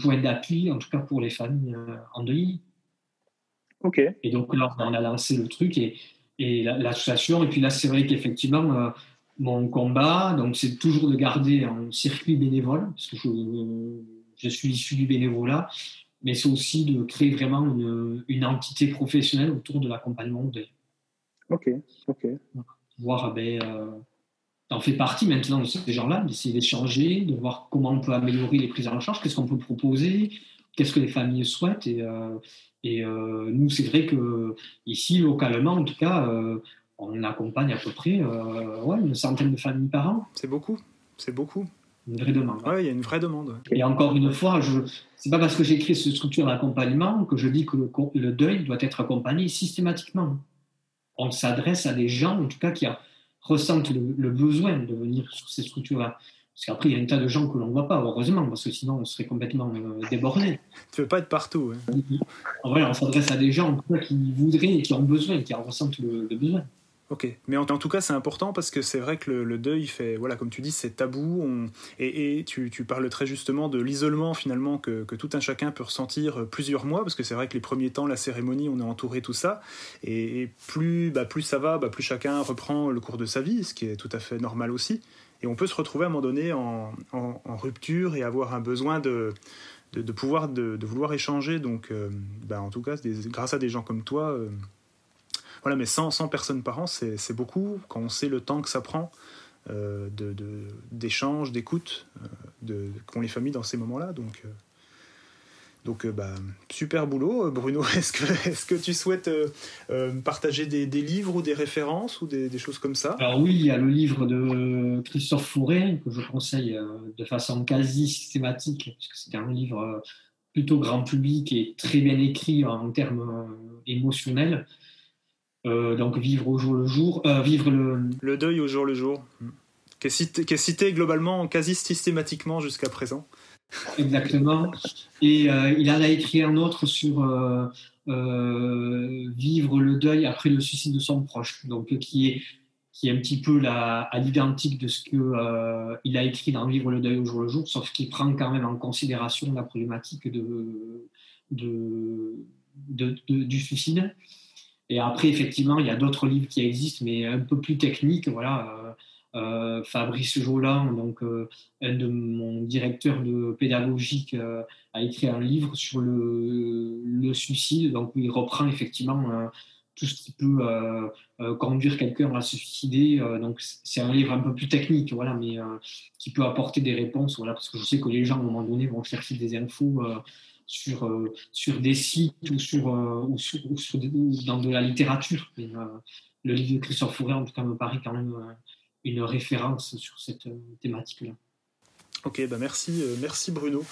point d'appui, en tout cas pour les familles endeuillées. OK. Et donc là, on a lancé le truc et, et l'association. Et puis là, c'est vrai qu'effectivement, mon combat, donc, c'est toujours de garder un circuit bénévole, parce que je je suis issu du bénévolat, mais c'est aussi de créer vraiment une, une, entité professionnelle autour de l'accompagnement Ok, ok. Voir, ben, euh, en fait partie maintenant de ces gens-là, d'essayer d'échanger, de voir comment on peut améliorer les prises en charge, qu'est-ce qu'on peut proposer, qu'est-ce que les familles souhaitent. Et, euh, et euh, nous, c'est vrai que ici, localement, en tout cas, on accompagne à peu près ouais, une centaine de familles par an. C'est beaucoup, c'est beaucoup une vraie demande. Oui, il y a une vraie demande. Et encore une fois, ce n'est pas parce que j'ai créé cette structure d'accompagnement que je dis que le, deuil doit être accompagné systématiquement. On s'adresse à des gens, en tout cas, qui ressentent le, besoin de venir sur ces structures-là. Parce qu'après, il y a un tas de gens que l'on ne voit pas, heureusement, parce que sinon, on serait complètement euh, débordé. Tu ne veux pas être partout. Hein. on s'adresse à des gens qui voudraient, qui ont besoin, qui en ressentent le besoin. Ok, mais en, tout cas c'est important parce que c'est vrai que le, deuil fait, voilà, comme tu dis, c'est tabou. et, tu, parles très justement de l'isolement finalement que, tout un chacun peut ressentir plusieurs mois parce que c'est vrai que les premiers temps, la cérémonie, on est entouré tout ça. Et, plus, bah, plus ça va, bah, plus chacun reprend le cours de sa vie, ce qui est tout à fait normal aussi. Et on peut se retrouver à un moment donné en, rupture et avoir un besoin de, de, pouvoir, de, vouloir échanger. Donc, euh, bah, en tout cas, grâce à des gens comme toi. Euh, voilà, mais 100, 100 personnes par an, c'est beaucoup quand on sait le temps que ça prend euh, d'échange, d'écoute, euh, qu'ont les familles dans ces moments-là. Donc, euh, Donc, bah, super boulot, Bruno. Est-ce que, est que tu souhaites partager des, livres ou des références ou des, des, choses comme ça? Alors oui, il y a le livre de Christophe Fourré que je conseille de façon quasi systématique, puisque c'est un livre plutôt grand public et très bien écrit en termes émotionnels. Euh, donc vivre au jour le jour, euh, vivre le... Le deuil au jour le jour, qui est cité, cité globalement quasi systématiquement jusqu'à présent. Exactement. Et euh, il en a écrit un autre sur vivre le deuil après le suicide de son proche, donc qui est qui est un petit peu la, à l'identique de ce que il a écrit dans Vivre le deuil au jour le jour, sauf qu'il prend quand même en considération la problématique de, de, de du suicide. Et après, effectivement, il y a d'autres livres qui existent, mais un peu plus techniques. Voilà, euh, euh Fabrice Jolan, donc euh, un de mon directeur de pédagogique, a écrit un livre sur le, le, suicide, donc il reprend effectivement tout ce qui peut conduire quelqu'un à se suicider. donc c'est un livre un peu plus technique, voilà, mais qui peut apporter des réponses, voilà, parce que je sais que les gens à un moment donné vont chercher des infos sur, euh, sur des sites ou, sur, euh, ou, sur, dans de la littérature. Euh, le livre de Christophe Fourré, en tout cas, me paraît quand même une référence sur cette thématique-là. Ok, bah merci, merci Bruno.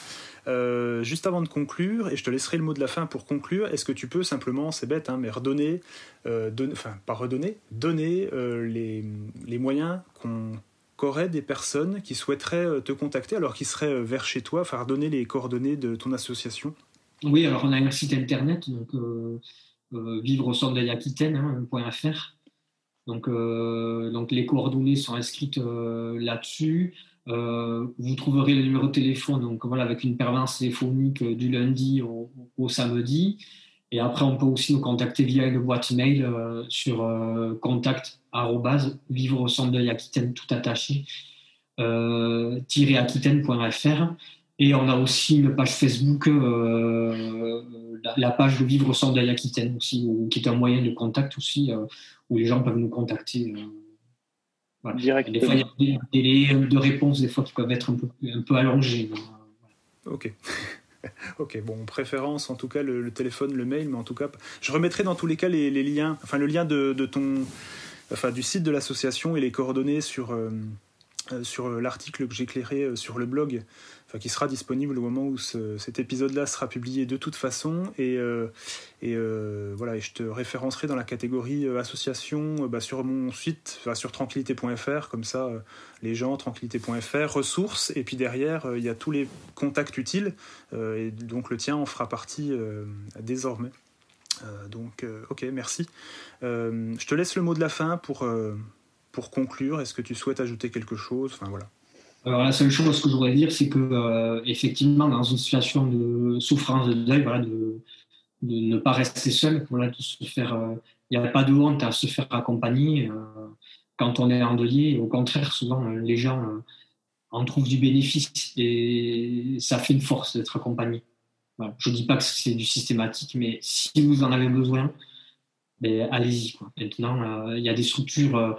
juste avant de conclure, et je te laisserai le mot de la fin pour conclure, est-ce que tu peux simplement, c'est bête, hein, mais redonner, enfin pas redonner, donner les, les, moyens qu'on qu'auraient des personnes qui souhaiteraient euh, te contacter alors qu'ils seraient euh, vers chez toi, faire donner les coordonnées de ton association? Oui, alors on a un site internet, donc euh, vivre au centre de Donc, donc les coordonnées sont inscrites là-dessus. vous trouverez le numéro de téléphone donc voilà, avec une permanence téléphonique du lundi au, samedi. Et après, on peut aussi nous contacter via une boîte mail sur contact vivre au centre de Aquitaine tout attaché, euh, aquitaine.fr. Et on a aussi une page Facebook, euh, la, page de Vivre au centre de Aquitaine aussi, qui est un moyen de contact aussi, euh, où les gens peuvent nous contacter. Euh, Directement. Des fois, il y a des délais de réponse, des fois, qui peuvent être un peu, un peu allongés. Ok. Ok, bon, préférence en tout cas le, téléphone, le mail, mais en tout cas, je remettrai dans tous les cas les, liens, enfin le lien de, ton, enfin, du site de l'association et les coordonnées sur, euh, euh, sur l'article que euh, sur le blog, enfin, qui sera disponible au moment où cet épisode-là sera publié de toute façon. Et, et voilà, et je te référencerai dans la catégorie association bah, sur mon site, sur tranquillité.fr, comme ça, les gens, tranquillité.fr, ressources, et puis derrière, il y a tous les contacts utiles, et donc le tien en fera partie désormais. Euh, donc, euh, ok, merci. Euh, je te laisse le mot de la fin pour, pour conclure. Est-ce que tu souhaites ajouter quelque chose? Enfin, voilà. La seule chose que je voudrais dire, c'est que, effectivement, dans une situation de souffrance, de deuil, de, ne pas rester seul, de se faire. Il n'y a pas de honte à se faire accompagner quand on est endeuillé. Au contraire, souvent, les gens en trouvent du bénéfice et ça fait une force d'être accompagné. Je ne dis pas que c'est du systématique, mais si vous en avez besoin, ben, allez-y. Maintenant, euh, il y a des structures euh,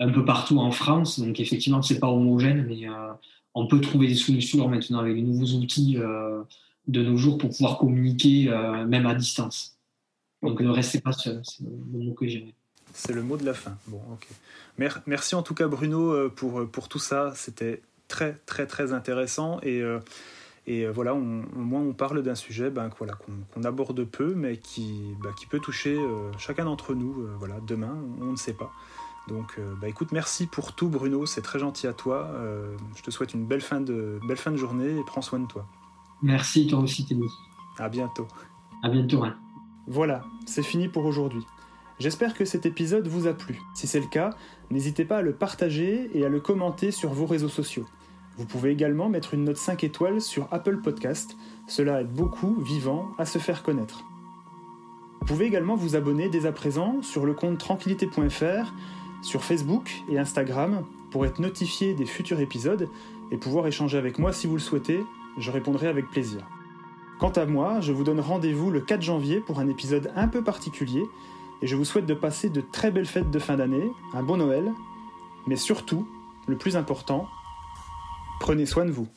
un peu partout en France, donc effectivement, ce n'est pas homogène, mais euh, on peut trouver des solutions maintenant avec les nouveaux outils de nos jours pour pouvoir communiquer même à distance. Donc ne restez pas seul, c'est le mot que j'ai. C'est le mot de la fin. Bon, ok. Merci en tout cas Bruno pour, pour tout ça. C'était très très très intéressant et et euh, voilà, au moins on parle d'un sujet ben, voilà, qu'on aborde peu, mais qui, ben, qui peut toucher euh, chacun d'entre nous. Euh, voilà, demain, on, ne sait pas. Donc, bah, écoute, merci pour tout, Bruno. C'est très gentil à toi. je te souhaite une belle fin de, belle fin de journée et prends soin de toi. Merci, toi aussi, Teddy. À bientôt. À bientôt. Hein. Voilà, c'est fini pour aujourd'hui. J'espère que cet épisode vous a plu. Si c'est le cas, n'hésitez pas à le partager et à le commenter sur vos réseaux sociaux. Vous pouvez également mettre une note 5 étoiles sur Apple Podcast, cela aide beaucoup, vivant, à se faire connaître. Vous pouvez également vous abonner dès à présent sur le compte tranquillité.fr, sur Facebook et Instagram pour être notifié des futurs épisodes et pouvoir échanger avec moi si vous le souhaitez, je répondrai avec plaisir. Quant à moi, je vous donne rendez-vous le 4 janvier pour un épisode un peu particulier et je vous souhaite de passer de très belles fêtes de fin d'année, un bon Noël, mais surtout, le plus important, Prenez soin de vous.